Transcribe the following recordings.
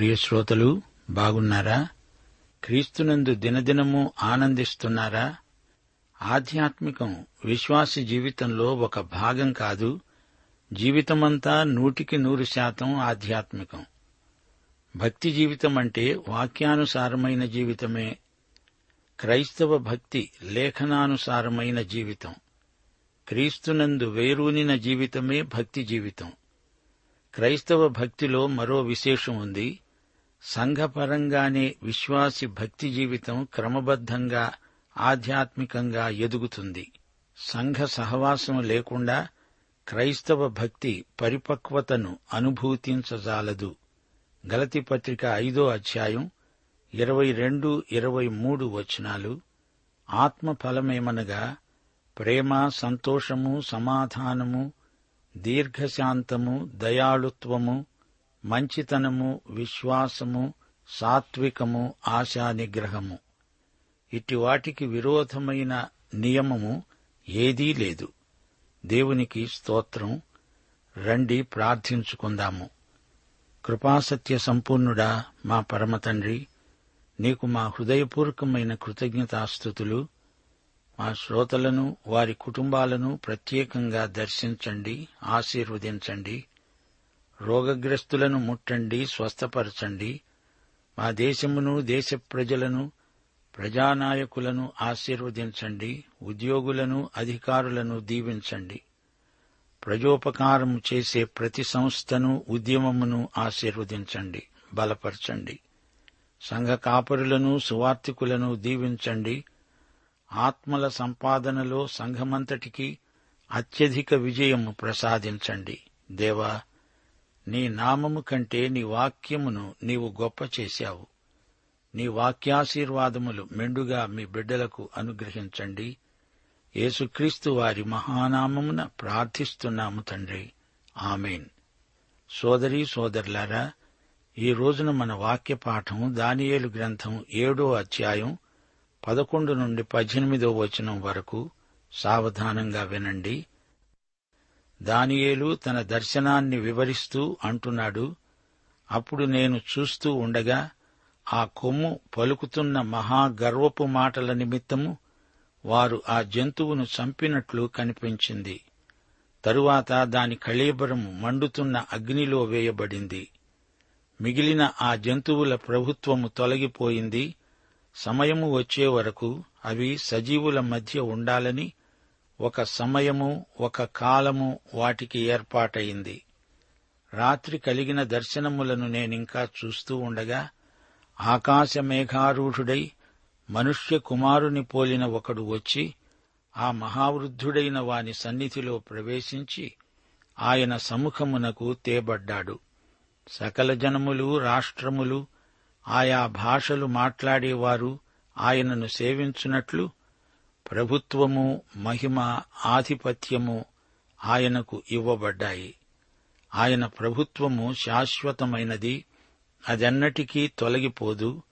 ప్రియ శ్రోతలు బాగున్నారా? క్రీస్తునందు దినదినము ఆనందిస్తున్నారా? ఆధ్యాత్మికం విశ్వాసి జీవితంలో ఒక భాగం కాదు జీవితమంతా నూటికి నూరు శాతం ఆధ్యాత్మికం. భక్తి జీవితం అంటే వాక్యానుసారమైన జీవితమే. క్రైస్తవ భక్తి లేఖనానుసారమైన జీవితం. క్రీస్తునందు వేరూనిన జీవితమే భక్తి జీవితం. క్రైస్తవ భక్తిలో మరో విశేషం ఉంది సంఘపరంగానే విశ్వాసి భక్తి జీవితం క్రమబద్ధంగా ఆధ్యాత్మికంగా ఎదుగుతుంది. సంఘ సహవాసం లేకుండా క్రైస్తవ భక్తి పరిపక్వతను అనుభూతించజాలదు. గలతి పత్రిక ఐదో అధ్యాయం ఇరవై రెండు ఇరవై మూడు వచనాలు. ఆత్మ ఫలమేమనగా ప్రేమ సంతోషము సమాధానము దీర్ఘశాంతము దయాళుత్వము మంచితనము విశ్వాసము సాత్వికము ఆశానిగ్రహము. ఇట్టి వాటికి విరోధమైన నియమము ఏదీ లేదు. దేవునికి స్తోత్రం. రండి ప్రార్థించుకుందాము. కృపాసత్య సంపూర్ణుడా మా పరమతండ్రి నీకు మా హృదయపూర్వకమైన కృతజ్ఞతాస్థుతులు. మా శ్రోతలను వారి కుటుంబాలను ప్రత్యేకంగా దర్శించండి ఆశీర్వదించండి. రోగగ్రస్తులను ముట్టండి స్వస్థపరచండి. మా దేశమును దేశ ప్రజలను ప్రజానాయకులను ఆశీర్వదించండి ఉద్యోగులను అధికారులను దీవించండి. ప్రజోపకారం చేసే ప్రతి సంస్థను ఉద్యమమును ఆశీర్వదించండి బలపరచండి. సంఘ కాపరులను సువార్థికులను దీవించండి. ఆత్మల సంపాదనలో సంఘమంతటికి అత్యధిక విజయము ప్రసాదించండి. దేవా నీ నామము కంటే నీ వాక్యమును నీవు గొప్ప చేశావు. నీ వాక్యాశీర్వాదములు మెండుగా మీ బిడ్డలకు అనుగ్రహించండి. యేసుక్రీస్తు వారి మహానామమున ప్రార్థిస్తున్నాము తండ్రి. ఆమెన్. సోదరీ సోదరులారా ఈ రోజున మన వాక్య పాఠం దానియేలు గ్రంథం ఏడో అధ్యాయం పదకొండు నుండి పద్దెనిమిదో వచనం వరకు సావధానంగా వినండి. దానియేలు తన దర్శనాన్ని వివరిస్తూ అంటున్నాడు అప్పుడు నేను చూస్తూ ఉండగా ఆ కొమ్ము పలుకుతున్న మహాగర్వపు మాటల నిమిత్తము వారు ఆ జంతువును చంపినట్లు కనిపించింది. తరువాత దాని కళేబరము మండుతున్న అగ్నిలో వేయబడింది. మిగిలిన ఆ జంతువుల ప్రభుత్వము తొలగిపోయింది. సమయము వచ్చే వరకు అవి సజీవుల మధ్య ఉండాలని ఒక సమయము ఒక కాలము వాటికి ఏర్పాటయింది. రాత్రి కలిగిన దర్శనములను నేనింకా చూస్తూ ఉండగా ఆకాశ మేఘారూఢుడై మనుష్య కుమారుని పోలిన ఒకడు వచ్చి ఆ మహావృద్ధుడైన వాని సన్నిధిలో ప్రవేశించి ఆయన సముఖమునకు తేబడ్డాడు. సకల జనములు రాష్ట్రములు ఆయా భాషలు మాట్లాడేవారు ఆయనను సేవించున్నట్లు ప్రభుత్వము మహిమ ఆధిపత్యము ఆయనకు ఇవ్వబడ్డాయి. ఆయన ప్రభుత్వము శాశ్వతమైనది అదెన్నటికీ తొలగిపోదు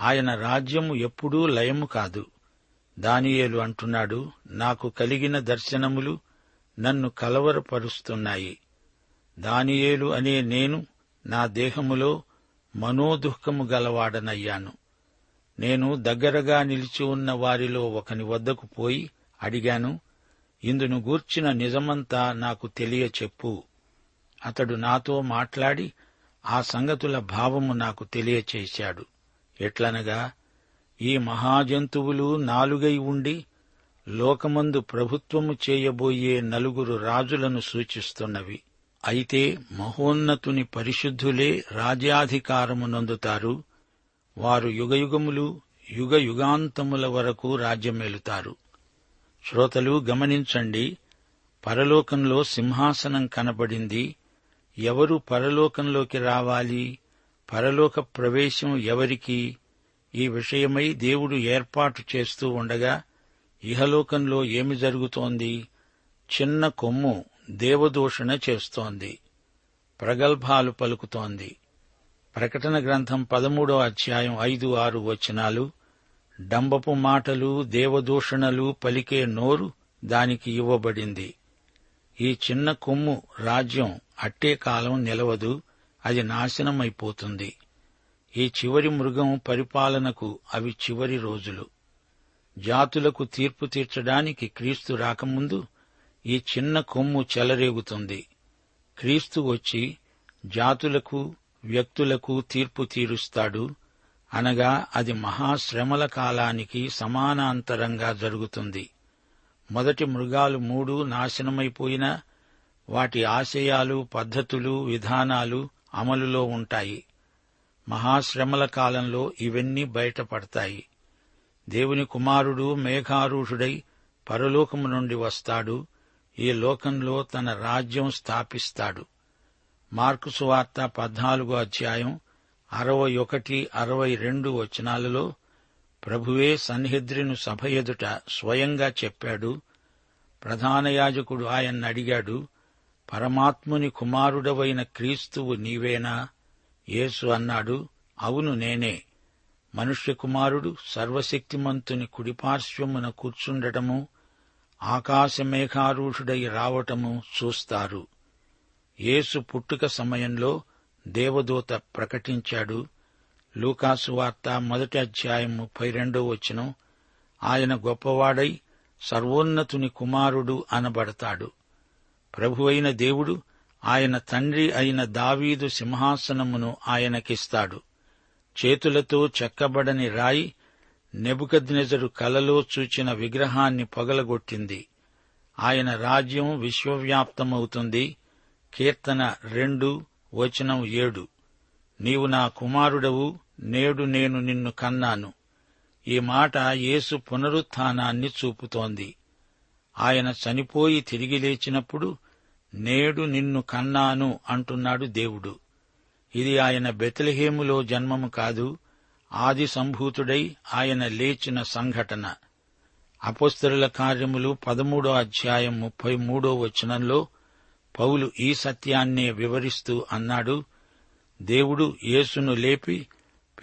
ఆయన రాజ్యము ఎప్పుడూ లయము కాదు. దానియేలు అంటున్నాడు నాకు కలిగిన దర్శనములు నన్ను కలవరపరుస్తున్నాయి. దానియేలు అనే నేను నా దేహములో మనోదుఃఖము గలవాడనయ్యాను. నేను దగ్గరగా నిలిచి ఉన్న వారిలో ఒకని వద్దకు పోయి అడిగాను ఇందును గూర్చిన నిజమంతా నాకు తెలియచెప్పు. అతడు నాతో మాట్లాడి ఆ సంగతుల భావము నాకు తెలియచేశాడు. ఎట్లనగా ఈ మహాజంతువులు నాలుగై ఉండి లోకమందు ప్రభుత్వము చేయబోయే నలుగురు రాజులను సూచిస్తున్నవి. అయితే మహోన్నతుని పరిశుద్ధులే రాజ్యాధికారము నందుతారు. వారు యుగయుగములు యుగ యుగాంతముల వరకు రాజ్యమేలుతారు. శ్రోతలు గమనించండి పరలోకంలో సింహాసనం కనబడింది. ఎవరు పరలోకంలోకి రావాలి? పరలోక ప్రవేశం ఎవరికి? ఈ విషయమై దేవుడు ఏర్పాటు చేస్తూ ఉండగా ఇహలోకంలో ఏమి జరుగుతోంది? చిన్న కొమ్ము దేవదూషణ చేస్తోంది. ప్రగల్భాలు పలుకుతోంది. ప్రకటన గ్రంథం పదమూడో అధ్యాయం ఐదు ఆరు వచనాలు డంబపు మాటలు దేవదూషణలు పలికే నోరు దానికి ఇవ్వబడింది. ఈ చిన్న కొమ్ము రాజ్యం అట్టే కాలం నిలవదు అది నాశనమైపోతుంది. ఈ చివరి మృగం పరిపాలనకు అవి చివరి రోజులు. జాతులకు తీర్పు తీర్చడానికి క్రీస్తు రాకముందు ఈ చిన్న కొమ్ము చెలరేగుతుంది. క్రీస్తు వచ్చి జాతులకు వ్యక్తులకు తీర్పు తీరుస్తాడు. అనగా అది మహాశ్రమల కాలానికి సమానాంతరంగా జరుగుతుంది. మొదటి మృగాలు మూడు నాశనమైపోయినా వాటి ఆశయాలు పద్ధతులు విధానాలు అమలులో ఉంటాయి. మహాశ్రమల కాలంలో ఇవన్నీ బయటపడతాయి. దేవుని కుమారుడు మేఘారూఢుడై పరలోకము నుండి వస్తాడు. ఈ లోకంలో తన రాజ్యం స్థాపిస్తాడు. మార్కు సువార్త పద్నాలుగో అధ్యాయం అరవై ఒకటి అరవై రెండు వచనాలలో ప్రభువే సన్నిహిద్రిను సభ ఎదుట స్వయంగా చెప్పాడు. ప్రధాన యాజకుడు ఆయన్ని అడిగాడు పరమాత్ముని కుమారుడవైన క్రీస్తువు నీవేనా? యేసు అన్నాడు అవును నేనే. మనుష్య కుమారుడు సర్వశక్తిమంతుని కుడిపార్శ్వమున కూర్చుండటము ఆకాశమేఘారూఢుడై రావటము చూస్తారు. యేసు పుట్టుక సమయంలో దేవదూత ప్రకటించాడు. లూకాసు వార్త మొదటి అధ్యాయం ముప్పై రెండో వచనం. ఆయన గొప్పవాడై సర్వోన్నతుని కుమారుడు అనబడతాడు. ప్రభువైన దేవుడు ఆయన తండ్రి అయిన దావీదు సింహాసనమును ఆయనకిస్తాడు. చేతులతో చెక్కబడని రాయి నెబుకద్నెజరు కలలో చూచిన విగ్రహాన్ని పగలగొట్టింది. ఆయన రాజ్యం విశ్వవ్యాప్తమవుతుంది. కీర్తన రెండు వచనం ఏడు. నీవు నా కుమారుడవు నేడు నేను నిన్ను కన్నాను. ఈ మాట యేసు పునరుత్థానాన్ని చూపుతోంది. ఆయన చనిపోయి తిరిగి లేచినప్పుడు నేడు నిన్ను కన్నాను అంటున్నాడు దేవుడు. ఇది ఆయన బెతలహేములో జన్మము కాదు ఆది సంభూతుడై ఆయన లేచిన సంఘటన. అపోస్తరుల కార్యములు పదమూడో అధ్యాయం ముప్పై మూడో వచనంలో పౌలు ఈ సత్యాన్నే వివరిస్తూ అన్నాడు దేవుడు యేసును లేపి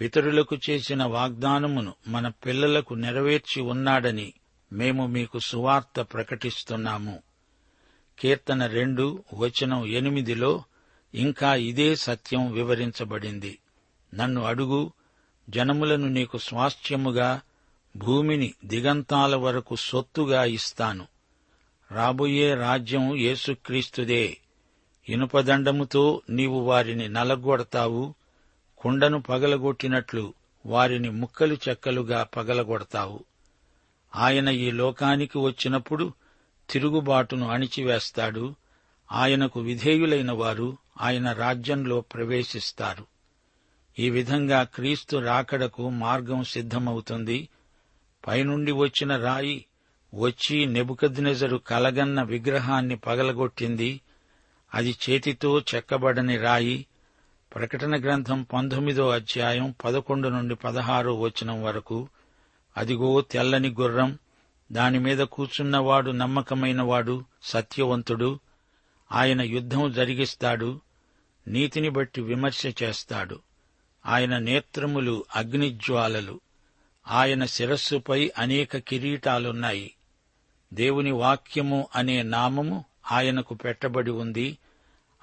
పితరులకు చేసిన వాగ్దానమును మన పిల్లలకు నెరవేర్చి ఉన్నాడని మేము మీకు సువార్త ప్రకటిస్తున్నాము. కీర్తన రెండు వచనం ఎనిమిదిలో ఇంకా ఇదే సత్యం వివరించబడింది. నన్ను అడుగు జనములను నీకు స్వాస్థ్యముగా భూమిని దిగంతాల వరకు సొత్తుగా ఇస్తాను. రాబోయే రాజ్యం యేసుక్రీస్తుదే. ఇనుపదండముతో నీవు వారిని నలగొడతావు కుండను పగలగొట్టినట్లు వారిని ముక్కలు చెక్కలుగా పగలగొడతావు. ఆయన ఈ లోకానికి వచ్చినప్పుడు తిరుగుబాటును అణిచివేస్తాడు ఆయనకు విధేయులైన వారు ఆయన రాజ్యంలో ప్రవేశిస్తారు. ఈ విధంగా క్రీస్తు రాకడకు మార్గం సిద్ధమవుతుంది. పైనుండి వచ్చిన రాయి వచ్చి నెబుకద్నెజరు కలగన్న విగ్రహాన్ని పగలగొట్టింది. అది చేతితో చెక్కబడని రాయి. ప్రకటన గ్రంథం పంతొమ్మిదో అధ్యాయం పదకొండు నుండి పదహారో వచనం వరకు. అదిగో తెల్లని గుర్రం. దానిమీద కూర్చున్నవాడు నమ్మకమైనవాడు సత్యవంతుడు. ఆయన యుద్ధం జరిగిస్తాడు. నీతిని బట్టి విమర్శ చేస్తాడు. ఆయన నేత్రములు అగ్నిజ్వాలలు. ఆయన శిరస్సుపై అనేక కిరీటాలున్నాయి. దేవుని వాక్యము అనే నామము ఆయనకు పెట్టబడి ఉంది.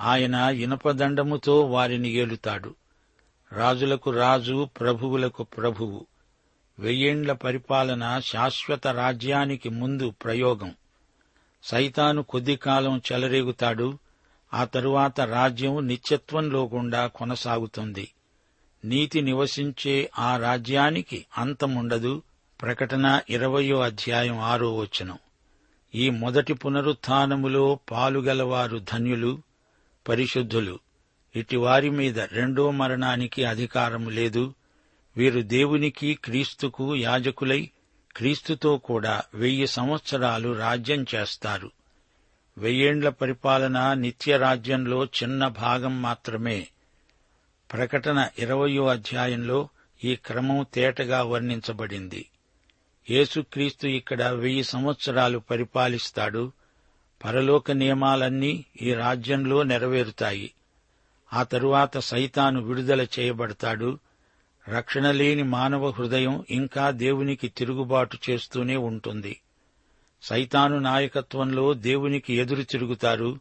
ఆయన ఇనపదండముతో వారిని ఏలుతాడు. రాజులకు రాజు ప్రభువులకు ప్రభువు. వెయ్యేండ్ల పరిపాలన శాశ్వత రాజ్యానికి ముందు ప్రయోగం. సైతాను కొద్ది కాలం చెలరేగుతాడు. ఆ తరువాత రాజ్యం నిత్యత్వంలో గుండా కొనసాగుతుంది. నీతి నివసించే ఆ రాజ్యానికి అంతముండదు. ప్రకటన ఇరవయో అధ్యాయం ఆరో వచనం. ఈ మొదటి పునరుత్నములో పాలుగలవారు ధన్యులు పరిశుద్ధులు. ఇటివారి మీద రెండో మరణానికి అధికారం లేదు. వీరు దేవునికి క్రీస్తుకు యాజకులై క్రీస్తుతో కూడా వెయ్యి సంవత్సరాలు రాజ్యం చేస్తారు. వెయ్యేండ్ల పరిపాలన నిత్య రాజ్యంలో చిన్న భాగం మాత్రమే. ప్రకటన ఇరవయో అధ్యాయంలో ఈ క్రమం తేటగా వర్ణించబడింది. యేసుక్రీస్తు ఇక్కడ వెయ్యి సంవత్సరాలు పరిపాలిస్తాడు. పరలోక నియమాలన్నీ ఈ రాజ్యంలో నెరవేరుతాయి. ఆ తరువాత సైతాను విడుదల చేయబడతాడు. రక్షణ లేని మానవ హృదయం ఇంకా దేవునికి తిరుగుబాటు చేస్తూనే ఉంటుంది. సైతాను నాయకత్వంలో దేవునికి ఎదురు తిరుగుతారు.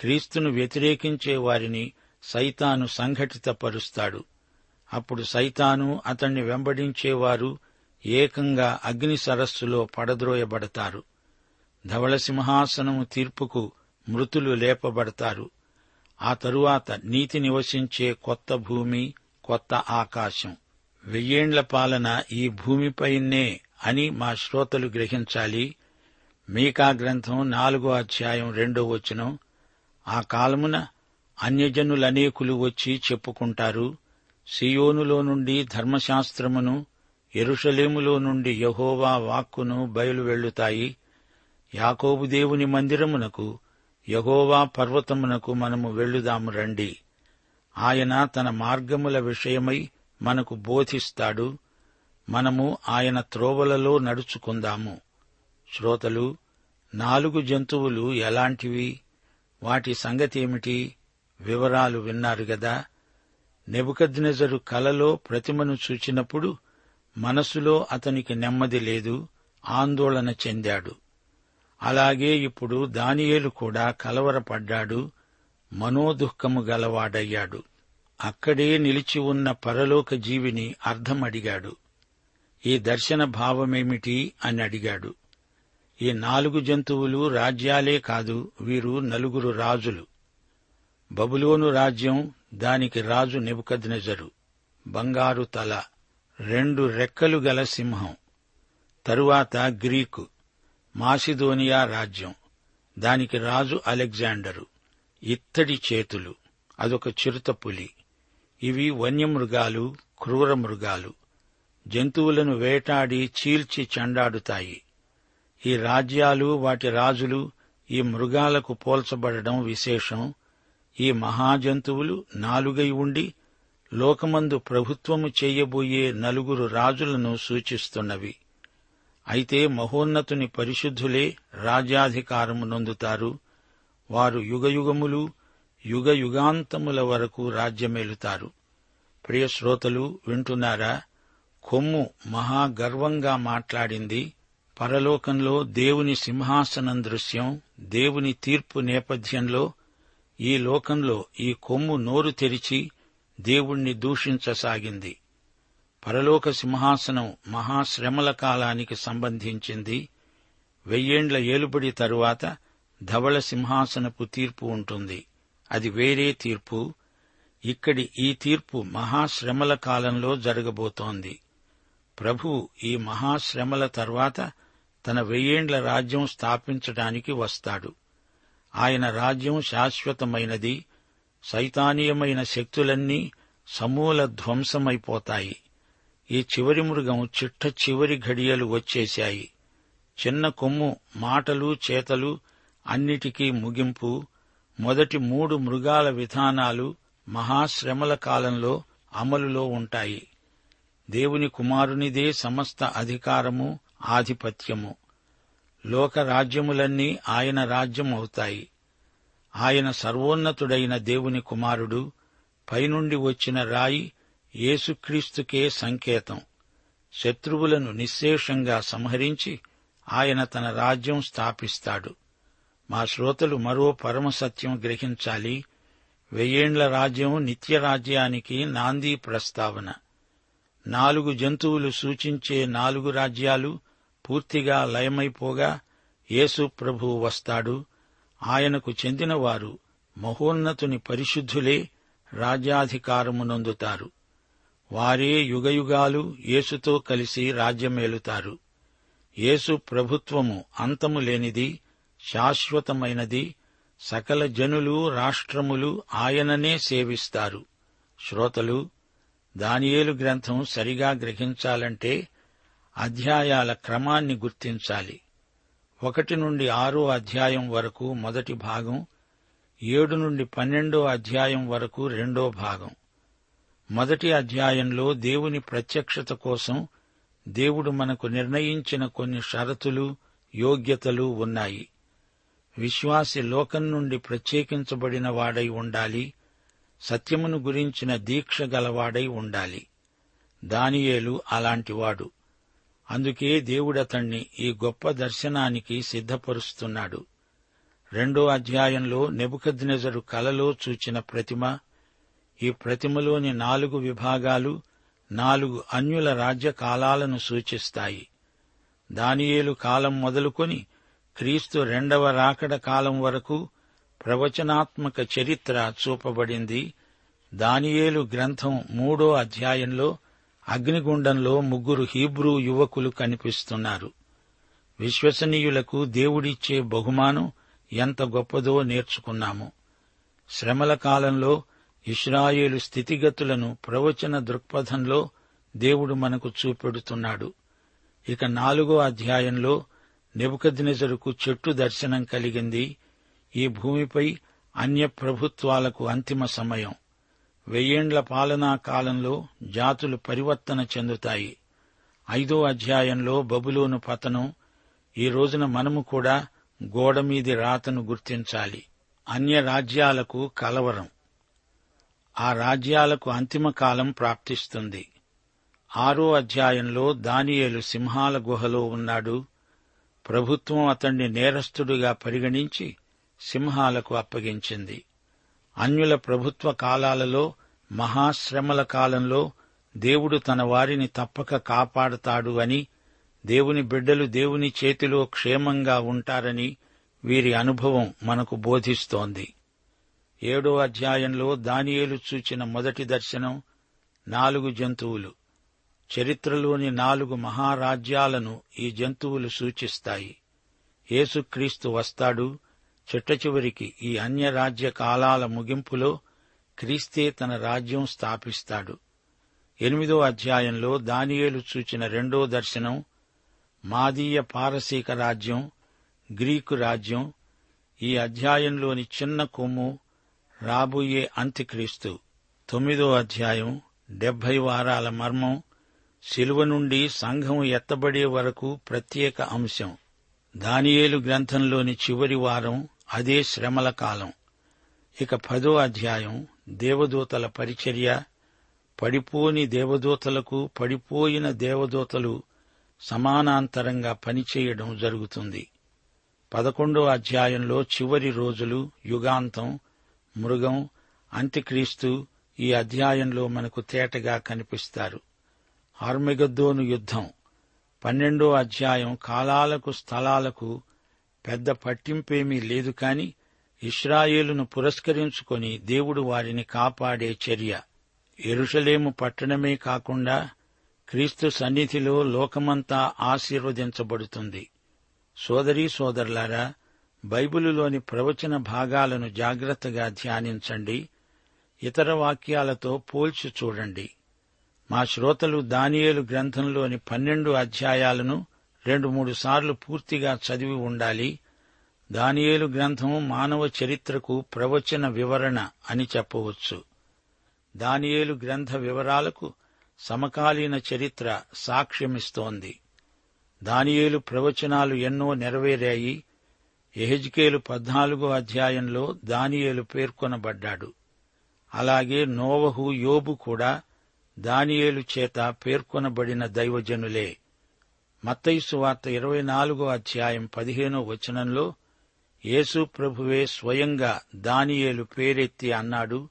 క్రీస్తును వ్యతిరేకించే వారిని సైతాను సంఘటితపరుస్తాడు. అప్పుడు సైతాను అతన్ని వెంబడించేవారు ఏకంగా అగ్ని సరస్సులో పడద్రోయబడతారు. ధవళసింహాసనము తీర్పుకు మృతులు లేపబడతారు. ఆ తరువాత నీతి నివసించే కొత్త భూమి కొత్త ఆకాశం. వెయ్యేండ్ల పాలన ఈ భూమిపైనే అని మా శ్రోతలు గ్రహించాలి. మీకా గ్రంథం నాలుగో అధ్యాయం రెండో వచనం. ఆ కాలమున అన్యజనులనేకులు వచ్చి చెప్పుకుంటారు. సియోనులో నుండి ధర్మశాస్త్రమును ఎరుషలేములో నుండి యహోవా వాక్కును బయలువెళ్ళుతాయి యాకోబు దేవుని మందిరమునకు యహోవా పర్వతమునకు మనము వెళ్ళుదాము రండి. ఆయన తన మార్గముల విషయమై మనకు బోధిస్తాడు. మనము ఆయన త్రోవలలో నడుచుకుందాము. శ్రోతలు నాలుగు జంతువులు ఎలాంటివి? వాటి సంగతేమిటి? వివరాలు విన్నారు గదా? నెబుకద్నెజరు కలలో ప్రతిమను చూచినప్పుడు మనసులో అతనికి నెమ్మది లేదు ఆందోళన చెందాడు. అలాగే ఇప్పుడు దానియేలు కూడా కలవరపడ్డాడు మనోదుఃఖము గలవాడయ్యాడు. అక్కడే నిలిచి ఉన్న పరలోక జీవిని అర్థమడిగాడు. ఈ దర్శన భావమేమిటి అని అడిగాడు. ఈ నాలుగు జంతువులు రాజ్యాలే కాదు వీరు నలుగురు రాజులు. బబులోను రాజ్యం దానికి రాజు నెబుకద్నెజరు బంగారు తల. రెండు రెక్కలు గల సింహం. తరువాత గ్రీకు మాసిదోనియా రాజ్యం. దానికి రాజు అలెగ్జాండరు. ఇత్తడి చేతులు. అదొక చిరుతపులి ఇవి వన్యమృగాలు క్రూర మృగాలు జంతువులను వేటాడి చీల్చి చెండాడుతాయి. ఈ రాజ్యాలు వాటి రాజులు ఈ మృగాలకు పోల్చబడడం విశేషం. ఈ మహాజంతువులు నాలుగై ఉండి లోకమందు ప్రభుత్వము చేయబోయే నలుగురు రాజులను సూచిస్తున్నవి. అయితే మహోన్నతుని పరిశుద్ధులే రాజ్యాధికారము నొందుతారు. వారు యుగయుగములు యుగ యుగాంతముల వరకు రాజ్యమేలుతారు. ప్రియశ్రోతలు వింటున్నారా? కొమ్ము మహాగర్వంగా మాట్లాడింది. పరలోకంలో దేవుని సింహాసనం దృశ్యం దేవుని తీర్పు నేపథ్యంలో ఈ లోకంలో ఈ కొమ్ము నోరు తెరిచి దేవుణ్ణి దూషించసాగింది. పరలోక సింహాసనం మహాశ్రమల కాలానికి సంబంధించింది. వెయ్యేండ్ల ఏలుబడి తరువాత ధవళ సింహాసనపు తీర్పు ఉంటుంది. అది వేరే తీర్పు. ఇక్కడి ఈ తీర్పు మహాశ్రమల కాలంలో జరగబోతోంది. ప్రభువు ఈ మహాశ్రమల తర్వాత తన వెయ్యేండ్ల రాజ్యం స్థాపించడానికి వస్తాడు. ఆయన రాజ్యం శాశ్వతమైనది. సైతానీయమైన శక్తులన్నీ సమూల ధ్వంసమైపోతాయి. ఈ చివరి మృగం చిట్ట చివరి ఘడియలు వచ్చేశాయి. చిన్న కొమ్ము మాటలు చేతలు అన్నిటికీ ముగింపు మొదటి మూడు మృగాల విధానాలు మహాశ్రమల కాలంలో అమలులో ఉంటాయి. దేవుని కుమారునిదే సమస్త అధికారము ఆధిపత్యము. లోక రాజ్యములన్నీ ఆయన రాజ్యం అవుతాయి ఆయన సర్వోన్నతుడైన దేవుని కుమారుడు పైనుండి వచ్చిన రాయి యేసుక్రీస్తుకే సంకేతం. శత్రువులను నిశ్శేషంగా సంహరించి ఆయన తన రాజ్యం స్థాపిస్తాడు. మా శ్రోతలు మరో పరమసత్యం గ్రహించాలి. వెయ్యేండ్ల రాజ్యం నిత్య రాజ్యానికి ప్రస్తావన. నాలుగు జంతువులు సూచించే నాలుగు రాజ్యాలు పూర్తిగా లయమైపోగా యేసు ప్రభువు వస్తాడు. ఆయనకు చెందినవారు మహోన్నతుని పరిశుద్ధులే రాజ్యాధికారమునందుతారు. వారే యుగయుగాలు యేసుతో కలిసి రాజ్యమేలుతారు. యేసు ప్రభుత్వము అంతము లేనిది శాశ్వతమైనది సకల జనులు రాష్ట్రములు ఆయననే సేవిస్తారు. శ్రోతలు దానియేలు గ్రంథం సరిగా గ్రహించాలంటే అధ్యాయాల క్రమాన్ని గుర్తించాలి. ఒకటి నుండి ఆరో అధ్యాయం వరకు మొదటి భాగం ఏడు నుండి పన్నెండో అధ్యాయం వరకు రెండో భాగం. మొదటి అధ్యాయంలో దేవుని ప్రత్యక్షత కోసం దేవుడు మనకు నిర్ణయించిన కొన్ని షరతులు యోగ్యతలు ఉన్నాయి. విశ్వాసి లోకం నుండి ప్రత్యేకించబడిన వాడై ఉండాలి. సత్యమును గురించిన దీక్ష గలవాడై ఉండాలి. దానియేలు అలాంటివాడు అందుకే దేవుడతణ్ణి ఈ గొప్ప దర్శనానికి సిద్ధపరుస్తున్నాడు. రెండో అధ్యాయంలో నెబుకద్నెజరు కలలో చూచిన ప్రతిమ ఈ ప్రతిమలోని నాలుగు విభాగాలు నాలుగు అన్యుల రాజ్య కాలాలను సూచిస్తాయి. దానియేలు కాలం మొదలుకొని క్రీస్తు రెండవ రాకడ కాలం వరకు ప్రవచనాత్మక చరిత్ర చూపబడింది. దానియేలు గ్రంథం మూడో అధ్యాయంలో అగ్నిగుండంలో ముగ్గురు హీబ్రూ యువకులు కనిపిస్తున్నారు. విశ్వసనీయులకు దేవుడిచ్చే బహుమానం ఎంత గొప్పదో నేర్చుకున్నాము. శ్రమల కాలంలో ఇస్రాయేలు స్థితిగతులను ప్రవచన దృక్పథంలో దేవుడు మనకు చూపెడుతున్నాడు. ఇక నాలుగో అధ్యాయంలో నెబుకద్నెజరుకు చెట్టు దర్శనం కలిగింది. ఈ భూమిపై అన్య ప్రభుత్వాలకు అంతిమ సమయం. వెయ్యేండ్ల పాలనా కాలంలో జాతులు పరివర్తన చెందుతాయి. ఐదో అధ్యాయంలో బబులోను పతనం ఈ రోజున మనము కూడా గోడమీది రాతను గుర్తించాలి. అన్య రాజ్యాలకు కలవరం. ఆ రాజ్యాలకు అంతిమ కాలం ప్రాప్తిస్తుంది. ఆరో అధ్యాయంలో దానియేలు సింహాల గుహలో ఉన్నాడు. ప్రభుత్వం అతణ్ణి నేరస్తుడిగా పరిగణించి సింహాలకు అప్పగించింది. అన్యుల ప్రభుత్వ కాలాలలో మహాశ్రమల కాలంలో దేవుడు తన వారిని తప్పక కాపాడతాడు అని దేవుని బిడ్డలు దేవుని చేతిలో క్షేమంగా ఉంటారని వీరి అనుభవం మనకు బోధిస్తోంది. ఏడో అధ్యాయంలో దానియేలు చూచిన మొదటి దర్శనం నాలుగు జంతువులు. చరిత్రలోని నాలుగు మహారాజ్యాలను ఈ జంతువులు సూచిస్తాయి. యేసుక్రీస్తు వస్తాడు చిట్టచివరికి ఈ అన్యరాజ్య కాలాల ముగింపులో క్రీస్తే తన రాజ్యం స్థాపిస్తాడు. ఎనిమిదో అధ్యాయంలో దానియేలు చూచిన రెండో దర్శనం మాదీయ పారసీక రాజ్యం గ్రీకు రాజ్యం ఈ అధ్యాయంలోని చిన్న కొమ్ము రాబోయే అంత్యక్రీస్తు. తొమ్మిదో అధ్యాయం డెబ్బై వారాల మర్మం శిలువ నుండి సంఘం ఎత్తబడే వరకు ప్రత్యేక అంశం. దానియేలు గ్రంథంలోని చివరి వారం అదే శ్రమల కాలం. ఇక పదో అధ్యాయం దేవదూతల పరిచర్య. పడిపోని దేవదూతలకు పడిపోయిన దేవదూతలు సమానాంతరంగా పనిచేయడం జరుగుతుంది. పదకొండో అధ్యాయంలో చివరి రోజులు యుగాంతం మృగం అంత్యక్రీస్తు ఈ అధ్యాయంలో మనకు తేటగా కనిపిస్తారు. హార్మెగద్దోను యుద్ధం. పన్నెండో అధ్యాయం కాలాలకు స్థలాలకు పెద్ద పట్టింపేమీ లేదు కాని ఇస్రాయేలును పురస్కరించుకొని దేవుడు వారిని కాపాడే చర్య. ఎరుషలేము పట్టణమే కాకుండా క్రీస్తు సన్నిధిలో లోకమంతా ఆశీర్వదించబడుతుంది. సోదరీ సోదరులారా బైబిలులోని ప్రవచన భాగాలను జాగ్రత్తగా ధ్యానించండి. ఇతర వాక్యాలతో పోల్చి చూడండి. మా శ్రోతలు దానియేలు గ్రంథంలోని పన్నెండు అధ్యాయాలను రెండు మూడు సార్లు పూర్తిగా చదివి ఉండాలి. దానియేలు గ్రంథం మానవ చరిత్రకు ప్రవచన వివరణ అని చెప్పవచ్చు. దానియేలు గ్రంథ వివరాలకు సమకాలీన చరిత్ర సాక్ష్యమిస్తోంది. దానియేలు ప్రవచనాలు ఎన్నో నెరవేరాయి. ఎహెజ్కేలు పద్నాలుగో అధ్యాయంలో దానియేలు పేర్కొనబడ్డాడు. అలాగే నోవహు యోబు కూడా దానియేలు చేత పేర్కొనబడిన దైవజనులే. మత్తయిసు వార్త ఇరవై నాలుగో అధ్యాయం పదిహేనో వచనంలో యేసు ప్రభువే స్వయంగా దానియేలు పేరెత్తి అన్నాడు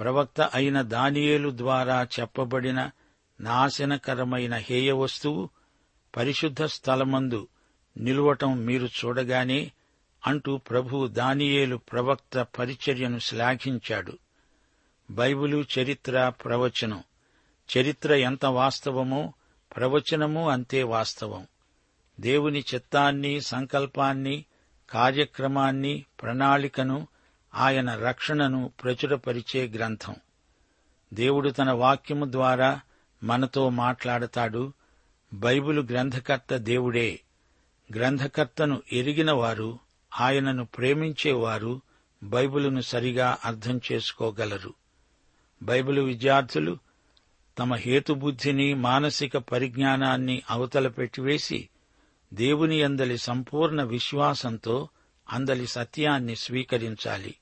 ప్రవక్త అయిన దానియేలు ద్వారా చెప్పబడిన నాశనకరమైన హేయ వస్తువు పరిశుద్ధ స్థలమందు నిలువటం మీరు చూడగానే అంటూ ప్రభు దానియేలు ప్రవక్త పరిచర్యను శ్లాఘించాడు. బైబిలు చరిత్ర ప్రవచనం. చరిత్ర ఎంత వాస్తవమో ప్రవచనము అంతే వాస్తవం. దేవుని చిత్తాన్ని సంకల్పాన్ని కార్యక్రమాన్ని ప్రణాళికను ఆయన రక్షణను ప్రచురపరిచే గ్రంథం. దేవుడు తన వాక్యము ద్వారా మనతో మాట్లాడతాడు. బైబిలు గ్రంథకర్త దేవుడే. గ్రంథకర్తను ఎరిగినవారు ఆయనను ప్రేమించేవారు బైబిలును సరిగా అర్థం చేసుకోగలరు. బైబిలు విద్యార్థులు తమ హేతుబుద్ధిని మానసిక పరిజ్ఞానాన్ని అవతల పెట్టివేసి దేవుని అందలి సంపూర్ణ విశ్వాసంతో అందలి సత్యాన్ని స్వీకరించాలి.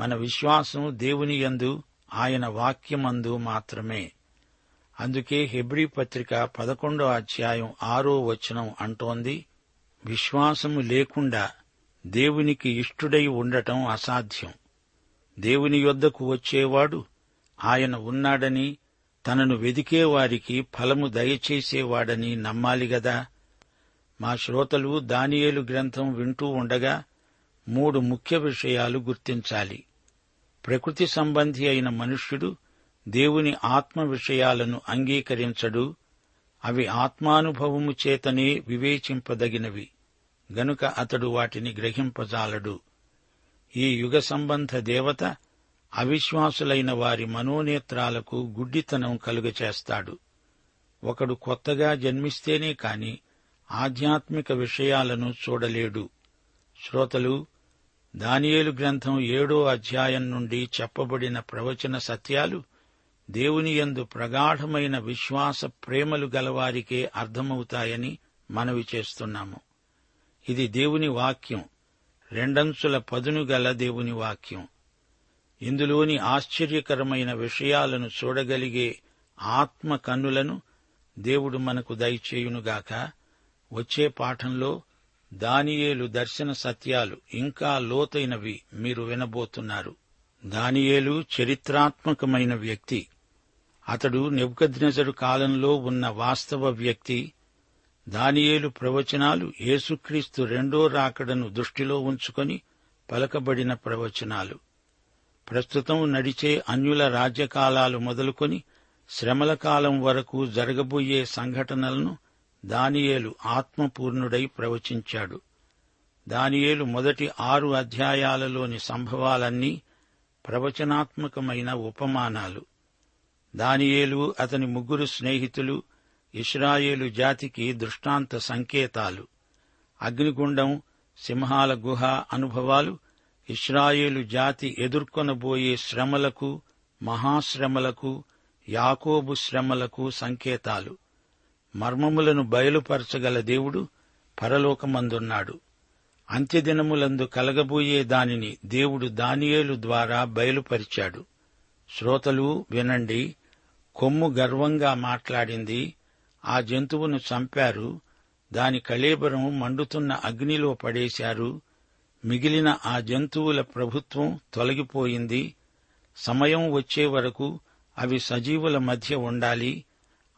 మన విశ్వాసం దేవుని యందు ఆయన వాక్యమందు మాత్రమే. అందుకే హెబ్రీ పత్రిక పదకొండో అధ్యాయం ఆరో వచనం అంటోంది విశ్వాసము లేకుండా దేవునికి ఇష్టుడై ఉండటం అసాధ్యం. దేవుని యొద్దకు వచ్చేవాడు ఆయన ఉన్నాడని తనను వెదికేవారికి ఫలము దయచేసేవాడని నమ్మాలి గదా? మా శ్రోతలు దానియేలు గ్రంథం వింటూ ఉండగా మూడు ముఖ్య విషయాలు గుర్తించాలి. ప్రకృతి సంబంధి అయిన మనుష్యుడు దేవుని ఆత్మ విషయాలను అంగీకరించడు. అవి ఆత్మానుభవము చేతనే వివేచింపదగినవి. గనుక అతడు వాటిని గ్రహింపజాలడు. ఈ యుగ సంబంధ దేవత అవిశ్వాసులైన వారి మనోనేత్రాలకు గుడ్డితనం కలుగచేస్తాడు. ఒకడు కొత్తగా జన్మిస్తేనే కాని ఆధ్యాత్మిక విషయాలను చూడలేడు. శ్రోతలు దానియేలు గ్రంథం ఏడో అధ్యాయం నుండి చెప్పబడిన ప్రవచన సత్యాలు దేవుని యందు ప్రగాఢమైన విశ్వాస ప్రేమలు గలవారికే అర్థమవుతాయని మనవి చేస్తున్నాము. ఇది దేవుని వాక్యం. రెండంచుల పదును గల దేవుని వాక్యం. ఇందులోని ఆశ్చర్యకరమైన విషయాలను చూడగలిగే ఆత్మ కన్నులను దేవుడు మనకు దయచేయునుగాక. వచ్చే పాఠంలో దానియేలు దర్శన సత్యాలు ఇంకా లోతైనవి మీరు వినబోతున్నారు. దానియేలు చరిత్రాత్మకమైన వ్యక్తి. అతడు నెబ్కద్నెజరు కాలంలో ఉన్న వాస్తవ వ్యక్తి. దానియేలు ప్రవచనాలు యేసుక్రీస్తు రెండో రాకడను దృష్టిలో ఉంచుకొని పలకబడిన ప్రవచనాలు. ప్రస్తుతం నడిచే అన్యుల రాజ్యకాలాలు మొదలుకొని శ్రమల కాలం వరకు జరగబోయే సంఘటనలను దానియేలు ఆత్మపూర్ణుడై ప్రవచించాడు. దానియేలు మొదటి ఆరు అధ్యాయాలలోని సంభవాలన్నీ ప్రవచనాత్మకమైన ఉపమానాలు. దానియేలు అతని ముగ్గురు స్నేహితులు ఇస్రాయేలు జాతికి దృష్టాంత సంకేతాలు. అగ్నిగుండం సింహాల గుహ అనుభవాలు ఇస్రాయేలు జాతి ఎదుర్కొనబోయే శ్రమలకు మహాశ్రమలకు యాకోబు శ్రమలకు సంకేతాలు. మర్మములను బయలుపరచగల దేవుడు పరలోకమందున్నాడు. అంత్యదినములందు కలగబోయే దానిని దేవుడు దానియేలు ద్వారా బయలుపరిచాడు. శ్రోతలు వినండి. కొమ్ము గర్వంగా మాట్లాడింది. ఆ జంతువును చంపారు. దాని కళేబరం మండుతున్న అగ్నిలో పడేశారు. మిగిలిన ఆ జంతువుల ప్రభుత్వం తొలగిపోయింది. సమయం వచ్చే వరకు అవి సజీవుల మధ్య ఉండాలి.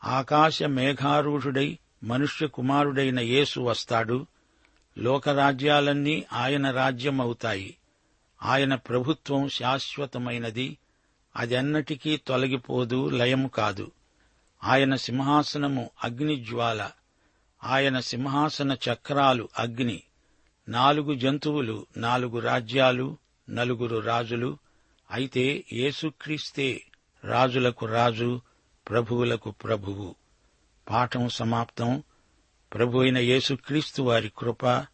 ఆకాశ మేఘారూఢుడై మనుష్య కుమారుడైన యేసు వస్తాడు. లోకరాజ్యాలన్నీ ఆయన రాజ్యమవుతాయి. ఆయన ప్రభుత్వం శాశ్వతమైనది. అదెన్నటికీ తొలగిపోదు లయము కాదు. ఆయన సింహాసనము అగ్నిజ్వాల. ఆయన సింహాసన చక్రాలు అగ్ని. నాలుగు జంతువులు నాలుగు రాజ్యాలు నలుగురు రాజులు. అయితే యేసుక్రీస్తే రాజులకు రాజు ప్రభువులకు ప్రభువు. పాఠం సమాప్తం. ప్రభు అయిన యేసుక్రీస్తు వారి కృప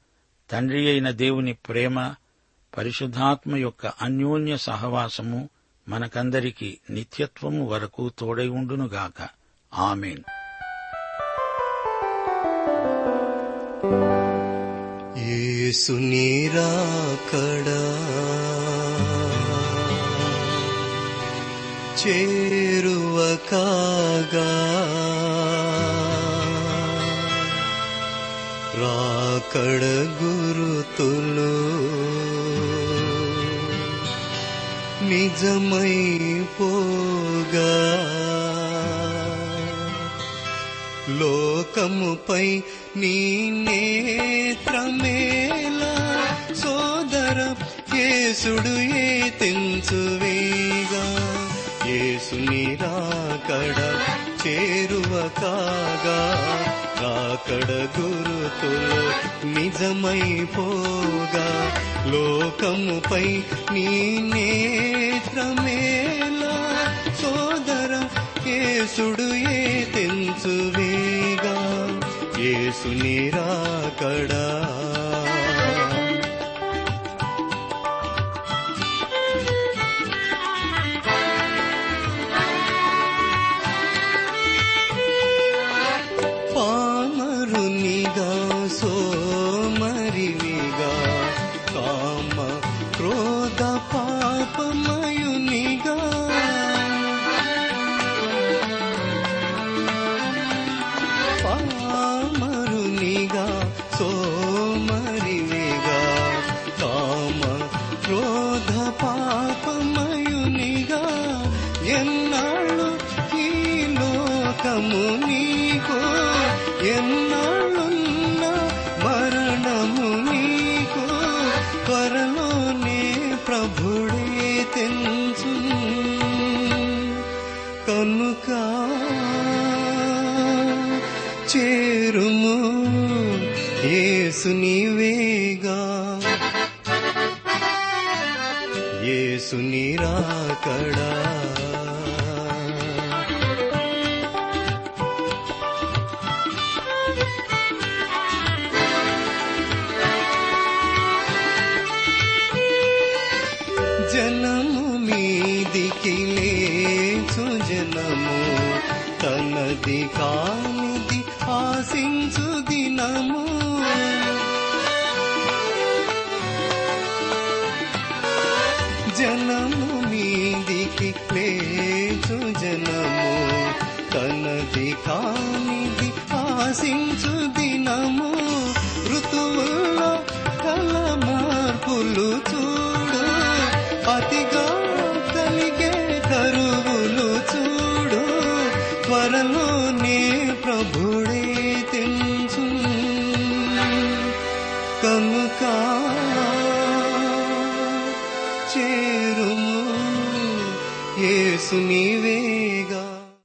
తండ్రి అయిన దేవుని ప్రేమ పరిశుద్ధాత్మ యొక్క అన్యోన్య సహవాసము మనకందరికీ నిత్యత్వము వరకు తోడై ఉండునుగాక. ఆమెన్. యేసు నీరాకడా. చేరువ కాగా రాకడ గురుతులు. నిజమై పోగా. లోకముపై నీ నేత్రమేలా సోదర యేసుడు ఏ తెంచువేగా యేసు నిరాకడ చేరువ కాగా? రాకడ గురుతులు నిజమైపోగా లోకముపై నీ నేత్రమేలా సోదర యేసుడు ఏ తెంచువే యేసు నిరాకడా తనది కానిది ఆశించు దినము. జనము మీదికి లేచు జనము. తనది కానిది ఆశించు దినము. ఋతువుల్లో కల మార్పులు చూడు అతిగా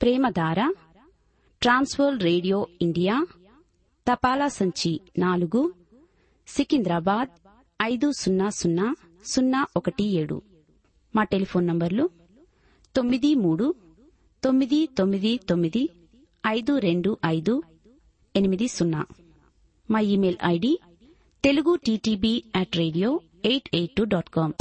Premadhara Trans World Radio India తపాలా సంచి నాలుగు సికింద్రాబాద్ ఐదు సున్నా సున్నా సున్నా ఒకటి ఏడు. మా టెలిఫోన్ నంబర్లు తొమ్మిది మూడు తొమ్మిది తొమ్మిది తొమ్మిది ఐదు రెండు ఐదు ఎనిమిది సున్నా. మా email ID Telugu TTB at radio eight eight two dot com.